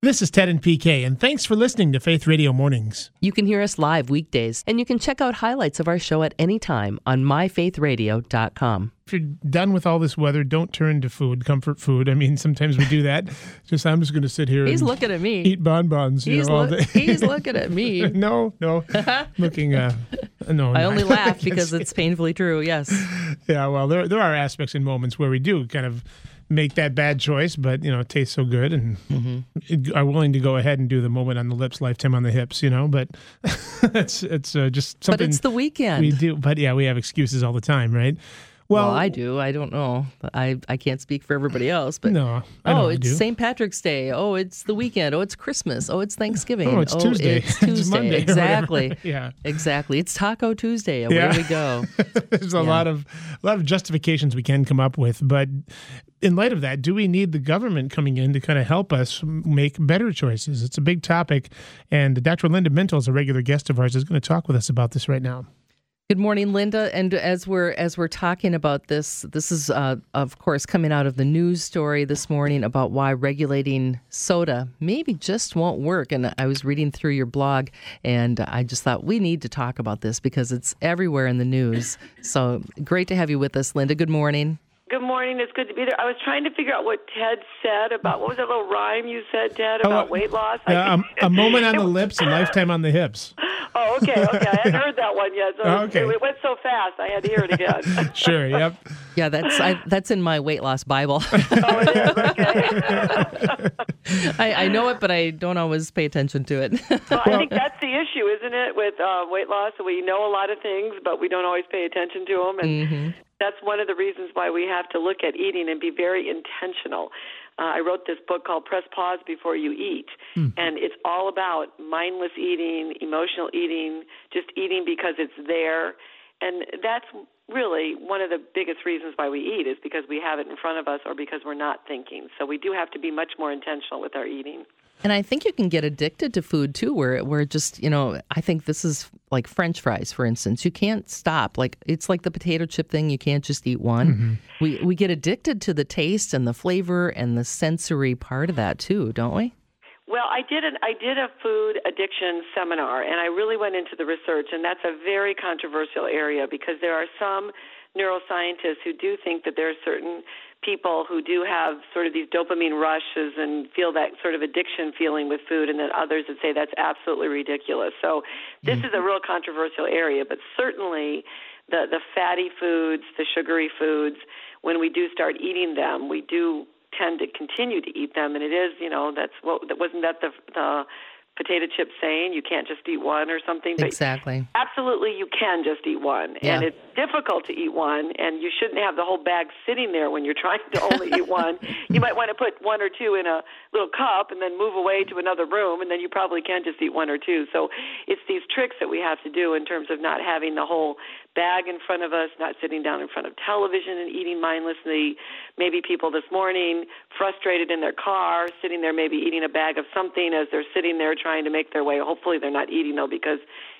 This is Ted and PK, and thanks for listening to Faith Radio Mornings. You can hear us live weekdays, and you can check out highlights of our show at any time on myfaithradio.com. If you're done with all this weather, don't turn to food, comfort food. I mean, sometimes we do that. just I'm just going to sit here. He's and looking at me. Eat bonbons. He's, know, day. he's looking at me. no, no, looking. Uh, no, I only laugh because it's painfully true. Yes. Yeah, well, there there are aspects and moments where we do kind of make that bad choice, but you know, it tastes so good and Mm-hmm. are willing to go ahead and do the moment on the lips, lifetime on the hips. You know, but it's it's uh, just something. But it's the weekend. we do. But yeah, we have excuses all the time, right? Well, I do. I don't know. I, I can't speak for everybody else. But no, oh, it's. St. Patrick's Day. Oh, it's the weekend. Oh, it's Christmas. Oh, it's Thanksgiving. Oh, it's oh, Tuesday. It's It's Monday exactly. Yeah. Exactly. It's Taco Tuesday. Away Yeah. we go. There's a Yeah. lot of a lot of justifications we can come up with, but in light of that, do we need the government coming in to kind of help us make better choices? It's a big topic, and Dr. Linda Mintle is a regular guest of ours. is going to talk with us about this right now. Good morning, Linda. And as we're as we're talking about this, this is uh, of course coming out of the news story this morning about why regulating soda maybe just won't work. And I was reading through your blog, and I just thought we need to talk about this because it's everywhere in the news. So great to have you with us, Linda. Good morning. Good morning. It's good to be there. I was trying to figure out what Ted said about what was that little rhyme you said, Ted, Oh, about uh, weight loss. I Uh, think- a, a moment on the lips, a lifetime on the hips. oh, okay, okay. I hadn't heard that one yet. So Oh, okay. it went so fast, I had to hear it again. Sure. Yep. Yeah, that's I, that's in my weight loss Bible. oh, it is. Okay. I, I know it, but I don't always pay attention to it. Well, I think that's the issue, isn't it, with uh, weight loss? We know a lot of things, but we don't always pay attention to them, and that's one of the reasons why we have to look at eating and be very intentional. Uh, I wrote this book called Press Pause Before You Eat, and it's all about mindless eating, emotional eating, just eating because it's there, and that's really one of the biggest reasons why we eat is because we have it in front of us or because we're not thinking. So we do have to be much more intentional with our eating. And I think you can get addicted to food too, where where it just you know I think this is like French fries, for instance. You can't stop. Like it's like the potato chip thing. You can't just eat one. Mm-hmm. We we get addicted to the taste and the flavor and the sensory part of that too, don't we? Well, I did an I did a food addiction seminar, and I really went into the research, and that's a very controversial area because there are some neuroscientists who do think that there are certain people who do have sort of these dopamine rushes and feel that sort of addiction feeling with food, and then others that say that's absolutely ridiculous. So this is a real controversial area, but certainly the the fatty foods, the sugary foods, when we do start eating them, we do tend to continue to eat them, and it is, you know, that's what wasn't that the the potato chip saying you can't just eat one or something. But Exactly. absolutely, you can just eat one, Yeah. and it's difficult to eat one, and you shouldn't have the whole bag sitting there when you're trying to only eat one. You might want to put one or two in a little cup and then move away to another room, and then you probably can just eat one or two. So it's these tricks that we have to do in terms of not having the whole bag in front of us, not sitting down in front of television and eating mindlessly. Maybe people this morning frustrated in their car, sitting there maybe eating a bag of something as they're sitting there trying to make their way. Hopefully they're not eating though because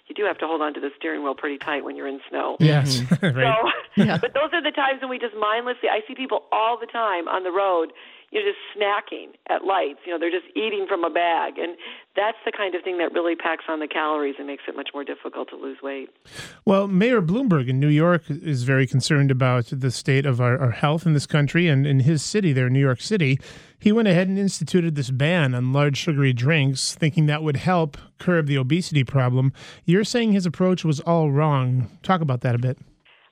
you do have to hold on to the steering wheel pretty tight when you're in snow. Yes. right. So, but those are the times when we just mindlessly. I see people all the time on the road, you know, just snacking at lights. You know, they're just eating from a bag, and that's the kind of thing that really packs on the calories and makes it much more difficult to lose weight. Well, Mayor Bloomberg in New York is very concerned about the state of our, our health in this country. And in his city there, New York City, he went ahead and instituted this ban on large sugary drinks, thinking that would help curb the obesity problem. You're saying his approach was all wrong. Talk about that a bit.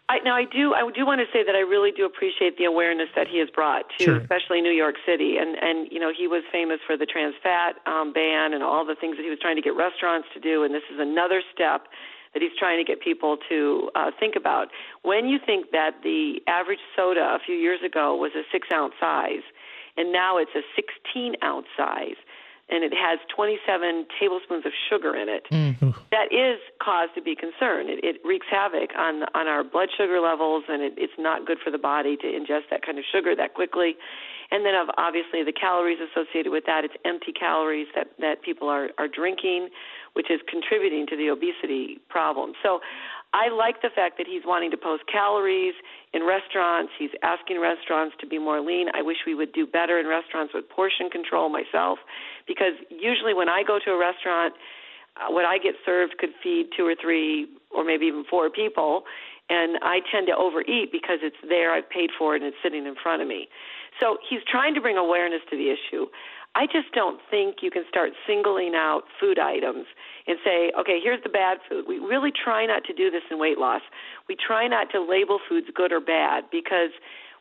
I, now, I do. I do want to say that I really do appreciate the awareness that he has brought to, Sure. especially New York City. And and you know, he was famous for the trans fat um, ban and all the things that he was trying to get restaurants to do. And this is another step that he's trying to get people to uh, think about. When you think that the average soda a few years ago was a six ounce size, and now it's a 16 ounce size, and it has 27 tablespoons of sugar in it. Mm-hmm. That is cause to be concerned. It, it wreaks havoc on on our blood sugar levels, and it, it's not good for the body to ingest that kind of sugar that quickly. And then, of obviously, the calories associated with that. It's empty calories that that people are are drinking, which is contributing to the obesity problem. So, I like the fact that he's wanting to post calories in restaurants. He's asking restaurants to be more lean. I wish we would do better in restaurants with portion control myself because usually when I go to a restaurant, uh, what I get served could feed two or three or maybe even four people, and I tend to overeat because it's there, I've paid for it, and it's sitting in front of me. So he's trying to bring awareness to the issue. I just don't think you can start singling out food items and say, okay, here's the bad food. We really try not to do this in weight loss. We try not to label foods good or bad because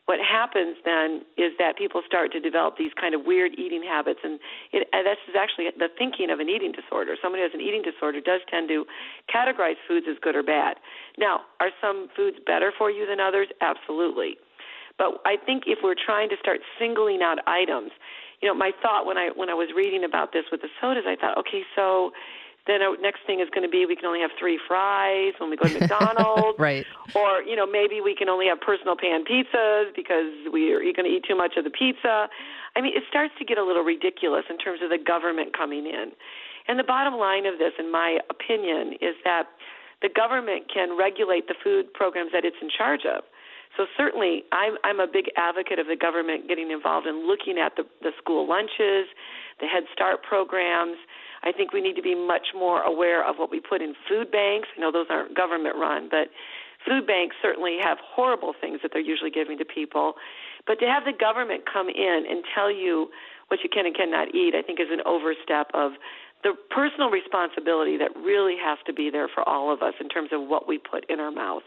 what happens then is that people start to develop these kind of weird eating habits, and, it, and this is actually the thinking of an eating disorder. Somebody who has an eating disorder does tend to categorize foods as good or bad. Now, are some foods better for you than others? Absolutely. But I think if we're trying to start singling out items, you know, my thought when I when I was reading about this with the sodas, I thought, okay, so then our next thing is going to be we can only have three fries when we go to McDonald's, right? Or you know maybe we can only have personal pan pizzas because we are going to eat too much of the pizza. I mean, it starts to get a little ridiculous in terms of the government coming in. And the bottom line of this, in my opinion, is that the government can regulate the food programs that it's in charge of. So certainly, I'm I'm a big advocate of the government getting involved in looking at the the school lunches, the Head Start programs. I think we need to be much more aware of what we put in food banks. I know those aren't government run, but food banks certainly have horrible things that they're usually giving to people. But to have the government come in and tell you what you can and cannot eat, I think is an overstep of the personal responsibility that really has to be there for all of us in terms of what we put in our mouth.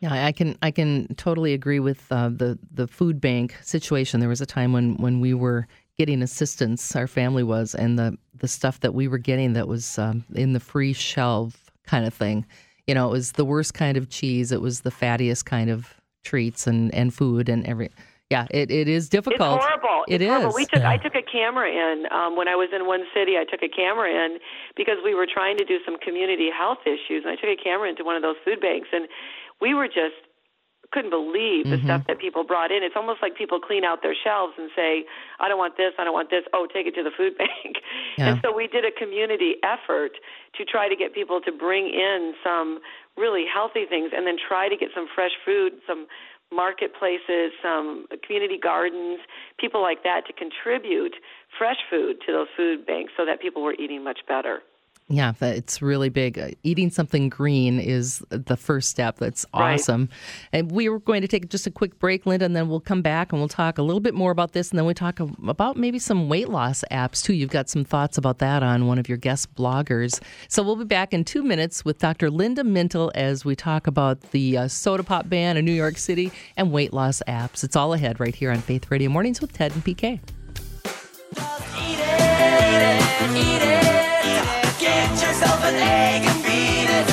Yeah, I can I can totally agree with uh, the the food bank situation. There was a time when when we were getting assistance, our family was, and the the stuff that we were getting that was um, in the free shelf kind of thing. You know, it was the worst kind of cheese. It was the fattiest kind of treats and and food and every. Yeah, it, it is difficult. It's horrible. It it's is. Horrible. We took Yeah. I took a camera in um, when I was in one city. I took a camera in because we were trying to do some community health issues, and I took a camera into one of those food banks, and we were just couldn't believe the Mm-hmm. stuff that people brought in. It's almost like people clean out their shelves and say, "I don't want this. I don't want this. Oh, take it to the food bank." Yeah. And so we did a community effort to try to get people to bring in some really healthy things, and then try to get some fresh food, some marketplaces, some community gardens, people like that to contribute fresh food to those food banks so that people were eating much better. Yeah, that- it's really big. Uh, Eating something green is the first step. That's Right. awesome. And we were going to take just a quick break, Linda, and then we'll come back and we'll talk a little bit more about this. And then we talk about maybe some weight loss apps too. You've got some thoughts about that on one of your guest bloggers. So we'll be back in two minutes with Dr. Linda Mintle as we talk about the uh, soda pop ban in New York City and weight loss apps. It's all ahead right here on Faith Radio Mornings with Ted and PK. An egg and beat it.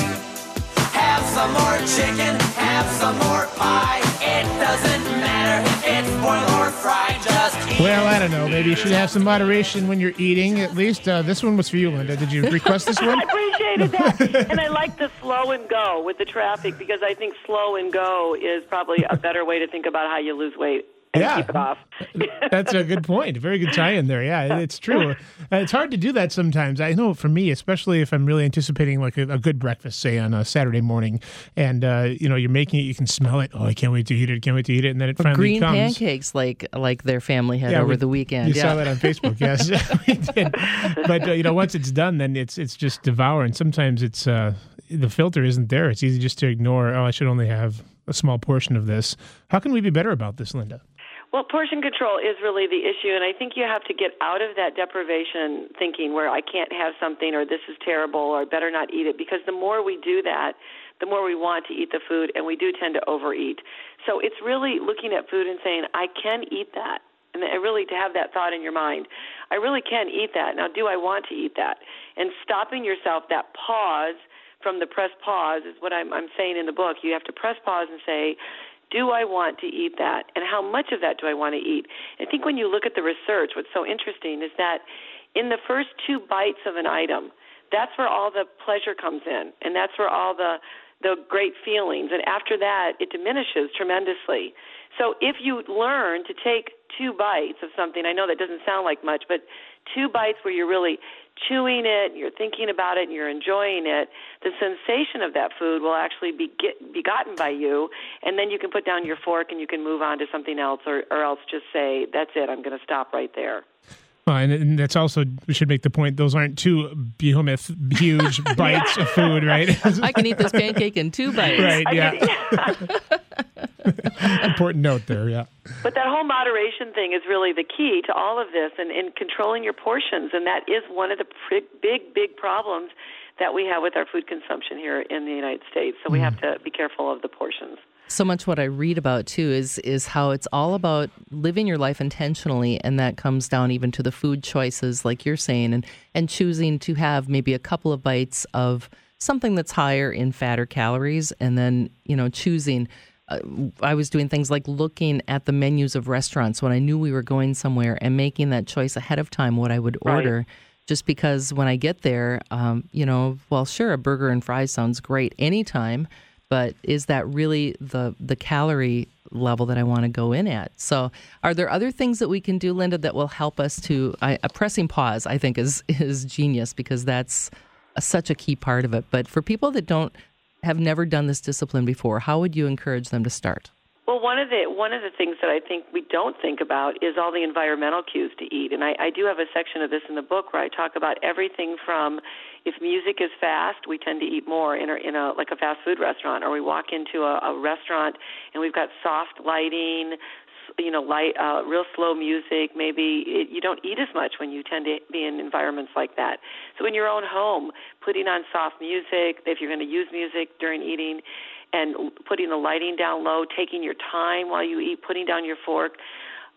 Have some more chicken, have some more pie. It doesn't matter if it's boiled or fried. Just Well, I don't know. Maybe you should have some moderation when you're eating. At least uh, this one was for you, Linda. Did you request this one? I appreciated that. and I like the slow and go with the traffic because I think slow and go is probably a better way to think about how you lose weight and Yeah. keep it off. That's a good point. Very good tie in there. Yeah, it's true. Uh, it's hard to do that sometimes. I know for me, especially if I'm really anticipating like a, a good breakfast, say on a Saturday morning, and uh, you know you're making it, you can smell it. Oh, I can't wait to eat it. Can't wait to eat it. And then it finally Green comes. pancakes like like their family had Yeah, over we- the weekend. You yeah. saw that on Facebook, yes, we did. But uh, you know, once it's done, then it's it's just devour. And sometimes it's uh, the filter isn't there. It's easy just to ignore. Oh, I should only have a small portion of this. How can we be better about this, Linda? Well, portion control is really the issue, and I think you have to get out of that deprivation thinking where I can't have something or this is terrible or better not eat it because the more we do that, the more we want to eat the food, and we do tend to overeat. So it's really looking at food and saying, I can eat that. And really to have that thought in your mind, I really can eat that. Now, do I want to eat that? And stopping yourself, that pause from the press pause is what I'm, I'm saying in the book. You have to press pause and say, do I want to eat that? And how much of that do I want to eat? I think when you look at the research, what's so interesting is that in the first two bites of an item, that's where all the pleasure comes in, and that's where all the the great feelings. And after that, it diminishes tremendously. So if you learn to take two bites of something, I know that doesn't sound like much, but two bites where you're really chewing it, you're thinking about it, and you're enjoying it, the sensation of that food will actually be get, be gotten by you, and then you can put down your fork and you can move on to something else, or, or else just say, "That's it. I'm going to stop right there." Well, and, and that's also we should make the point; those aren't two behemoth, huge bites of food, right? I can eat this pancake in two bites. right? I Yeah. Can- Important note there. Yeah. But that whole moderation thing is really the key to all of this and in controlling your portions. And that is one of the big, big, big problems that we have with our food consumption here in the United States. So we have mm. to be careful of the portions. so much what I read about too is is how it's all about living your life intentionally, and that comes down even to the food choices, like you're saying, and and choosing to have maybe a couple of bites of something that's higher in fat or calories, and then you know choosing. Uh, I was doing things like looking at the menus of restaurants when I knew we were going somewhere and making that choice ahead of time what I would Right. order. Just because when I get there, um, you know, well, sure, a burger and fries sounds great anytime, but is that really the the calorie level that I want to go in at? So, are there other things that we can do, Linda, that will help us to I, a pressing pause? I think is is genius because that's such a key part of it. But for people that don't have never done this discipline before, how would you encourage them to start? Well, one of the one of the things that I think we don't think about is all the environmental cues to eat, and I, I do have a section of this in the book where I talk about everything from if music is fast, we tend to eat more in a, in a like a fast food restaurant, or we walk into a, a restaurant and we've got soft lighting, you know, light, uh, real slow music. Maybe it, you don't eat as much when you tend to be in environments like that. So in your own home, putting on soft music, if you're going to use music during eating, and putting the lighting down low, taking your time while you eat, putting down your fork,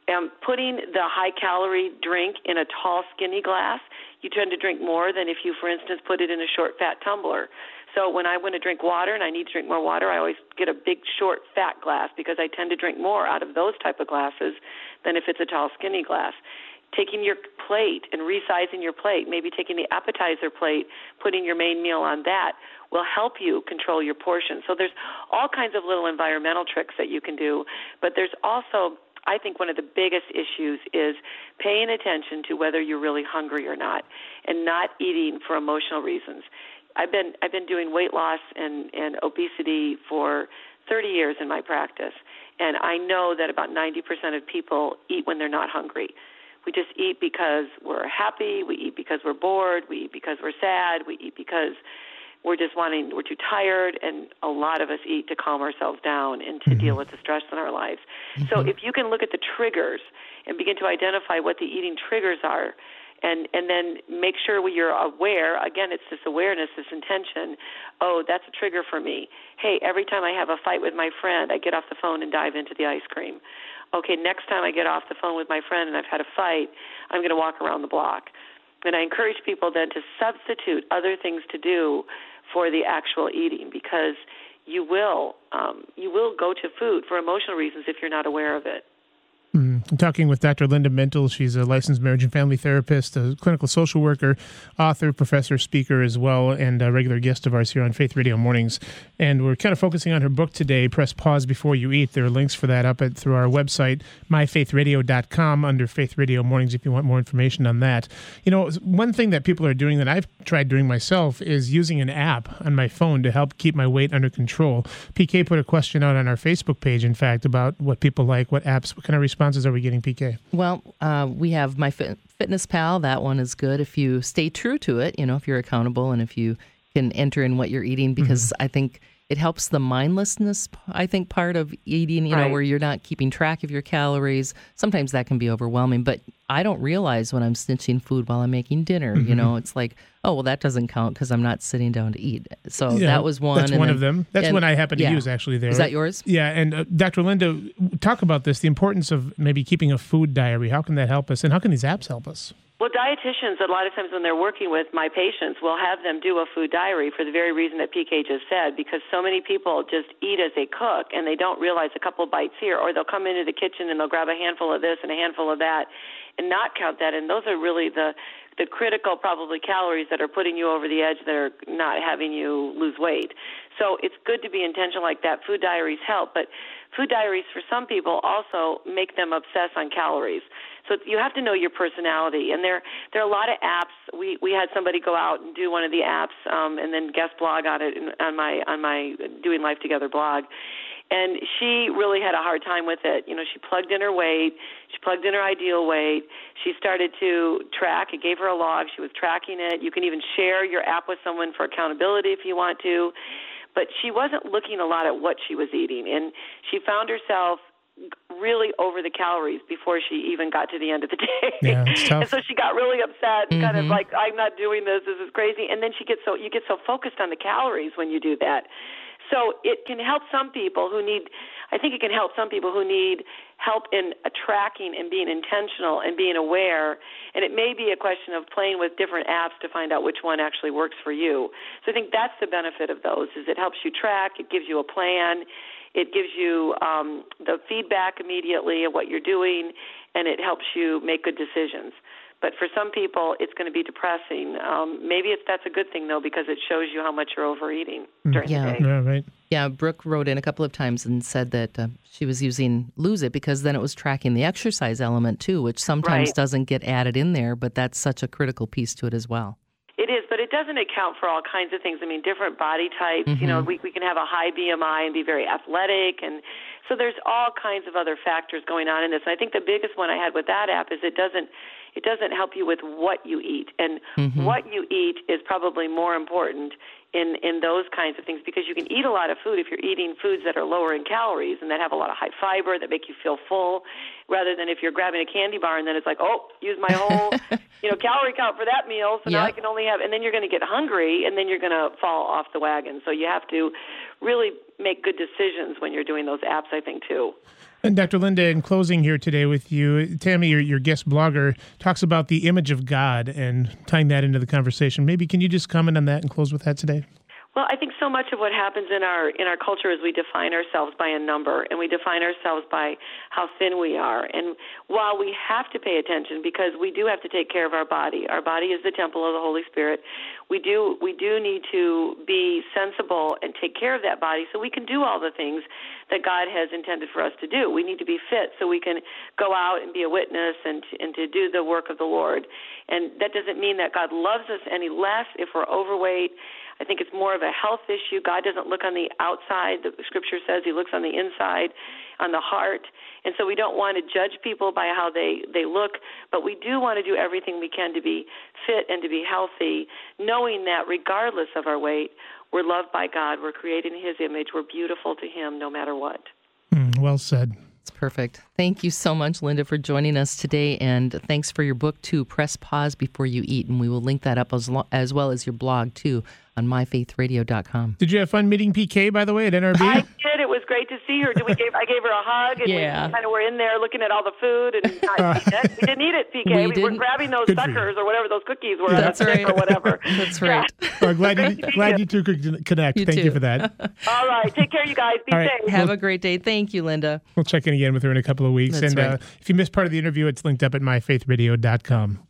um, putting the high calorie drink in a tall, skinny glass. You tend to drink more than if you, for instance, put it in a short, fat tumbler. So when I want to drink water and I need to drink more water, I always get a big, short, fat glass because I tend to drink more out of those type of glasses than if it's a tall, skinny glass. Taking your plate and resizing your plate, maybe taking the appetizer plate, putting your main meal on that will help you control your portion. So there's all kinds of little environmental tricks that you can do, but there's also I think one of the biggest issues is paying attention to whether you're really hungry or not and not eating for emotional reasons. I've been I've been doing weight loss and and obesity for 30 years in my practice and I know that about 90% of people eat when they're not hungry. We just eat because we're happy, we eat because we're bored, we eat because we're sad, we eat because we're just wanting we're too tired and a lot of us eat to calm ourselves down and to deal mm-hmm. with the stress in our lives. So mm-hmm. if you can look at the triggers and begin to identify what the eating triggers are and and then make sure you're aware again it's this awareness this intention oh that's a trigger for me. Hey every time i have a fight with my friend i get off the phone and dive into the ice cream. Okay next time i get off the phone with my friend and i've had a fight i'm going to walk around the block. And I encourage people then to substitute other things to do for the actual eating because you will um, you will go to food for emotional reasons if you're not aware of it. I'm talking with Dr. Linda Mintle. She's a licensed marriage and family therapist, a clinical social worker, author, professor, speaker as well, and a regular guest of ours here on Faith Radio Mornings. And we're kind of focusing on her book today, Press Pause Before You Eat. There are links for that up at through our website, myfaithradio.com, under Faith Radio Mornings, if you want more information on that. You know, one thing that people are doing that I've tried doing myself is using an app on my phone to help keep my weight under control. PK put a question out on our Facebook page, in fact, about what people like, what apps, what kind of responses are we getting, PK? Well, uh, we have my Fit- Fitness Pal. That one is good if you stay true to it. You know, if you're accountable and if you can enter in what you're eating, because I think it helps the mindlessness. I think part of eating, you know, where you're not keeping track of your calories. Sometimes that can be overwhelming, but I don't realize when I'm snitching food while I'm making dinner. You know, it's like, oh well, that doesn't count because I'm not sitting down to eat. So Yeah, that was one. That's and one then- of them. That's and- one I happen to yeah. use actually. There Is that yours? Yeah, and uh, Dr. Linda, talk about this: the importance of maybe keeping a food diary. How can that help us, and how can these apps help us? Well, dietitians, a lot of times when they're working with my patients, will have them do a food diary for the very reason that PK just said, because so many people just eat as they cook and they don't realize a couple bites here, or they'll come into the kitchen and they'll grab a handful of this and a handful of that and not count that. And those are really the the critical probably calories that are putting you over the edge that are not having you lose weight. So it's good to be intentional like that. Food diaries help, but food diaries for some people also make them obsess on calories. So you have to know your personality, and there there are a lot of apps. We we had somebody go out and do one of the apps, um, and then guest blog on it on my on my Doing Life Together blog, and she really had a hard time with it. You know, she plugged in her weight, she plugged in her ideal weight. She started to track. It gave her a log. She was tracking it. You can even share your app with someone for accountability if you want to. But she wasn't looking a lot at what she was eating, and she found herself really over the calories before she even got to the end of the day. Yeah, and so she got really upset and kind of Mhm. like, I'm not doing this. This is crazy. And then she gets so you get so focused on the calories when you do that. So it can help some people who need. I think it can help some people who need help in tracking and being intentional and being aware. And it may be a question of playing with different apps to find out which one actually works for you. So I think that's the benefit of those: is it helps you track, it gives you a plan, it gives you um, the feedback immediately of what you're doing, and it helps you make good decisions. But for some people, it's going to be depressing. Um, maybe it's that's a good thing though, because it shows you how much you're overeating during Yeah. the day. Yeah, right. Yeah, Brooke wrote in a couple of times and said that uh, she was using Lose It because then it was tracking the exercise element too, which sometimes Right. doesn't get added in there, but that's such a critical piece to it as well. It is, but it doesn't account for all kinds of things. I mean, different body types. You know, we we can have a high BMI and be very athletic, and so there's all kinds of other factors going on in this. And I think the biggest one I had with that app is it doesn't it doesn't help you with what you eat, and mm-hmm. what you eat is probably more important in in those kinds of things because you can eat a lot of food if you're eating foods that are lower in calories and that have a lot of high fiber that make you feel full rather than if you're grabbing a candy bar and then it's like oh use my whole you know calorie count for that meal. So now I can only have and then you're going to get hungry and then you're going to fall off the wagon. So you have to really make good decisions when you're doing those apps I think too And Dr. Linda, in closing here today with you, Tammy, your, your guest blogger, talks about the image of God and tying that into the conversation. Maybe can you just comment on that and close with that today? Well, I think so much of what happens in our in our culture is we define ourselves by a number and we define ourselves by how thin we are. And while we have to pay attention because we do have to take care of our body, our body is the temple of the Holy Spirit. We do we do need to be sensible and take care of that body so we can do all the things that God has intended for us to do. We need to be fit so we can go out and be a witness and and to do the work of the Lord. And that doesn't mean that God loves us any less if we're overweight. I think it's more of a health issue. God doesn't look on the outside. The scripture says he looks on the inside, on the heart. And so we don't want to judge people by how they, they look, but we do want to do everything we can to be fit and to be healthy, knowing that regardless of our weight, we're loved by God. We're created in his image. We're beautiful to him no matter what. Mm, well said. It's perfect. Thank you so much, Linda, for joining us today. And thanks for your book, too, Press Pause Before You Eat. And we will link that up as, lo- as well as your blog, too, on myfaithradio.com. Did you have fun meeting PK, by the way, at NRB? I did. It was great to see her. Do we gave, I gave her a hug, and Yeah. we kind of were in there looking at all the food, and not we didn't eat it, PK. We We, were grabbing those Good suckers or whatever those cookies were, That's right. or whatever. That's Yeah. right. Well, glad you, Great glad you. you two could connect. You Thank you for that. All right, take care, you guys. Be All right. safe. Have a great day. Thank you, Linda. We'll check in again with her in a couple of weeks. That's and uh, if you missed part of the interview, it's linked up at myfaithradio.com.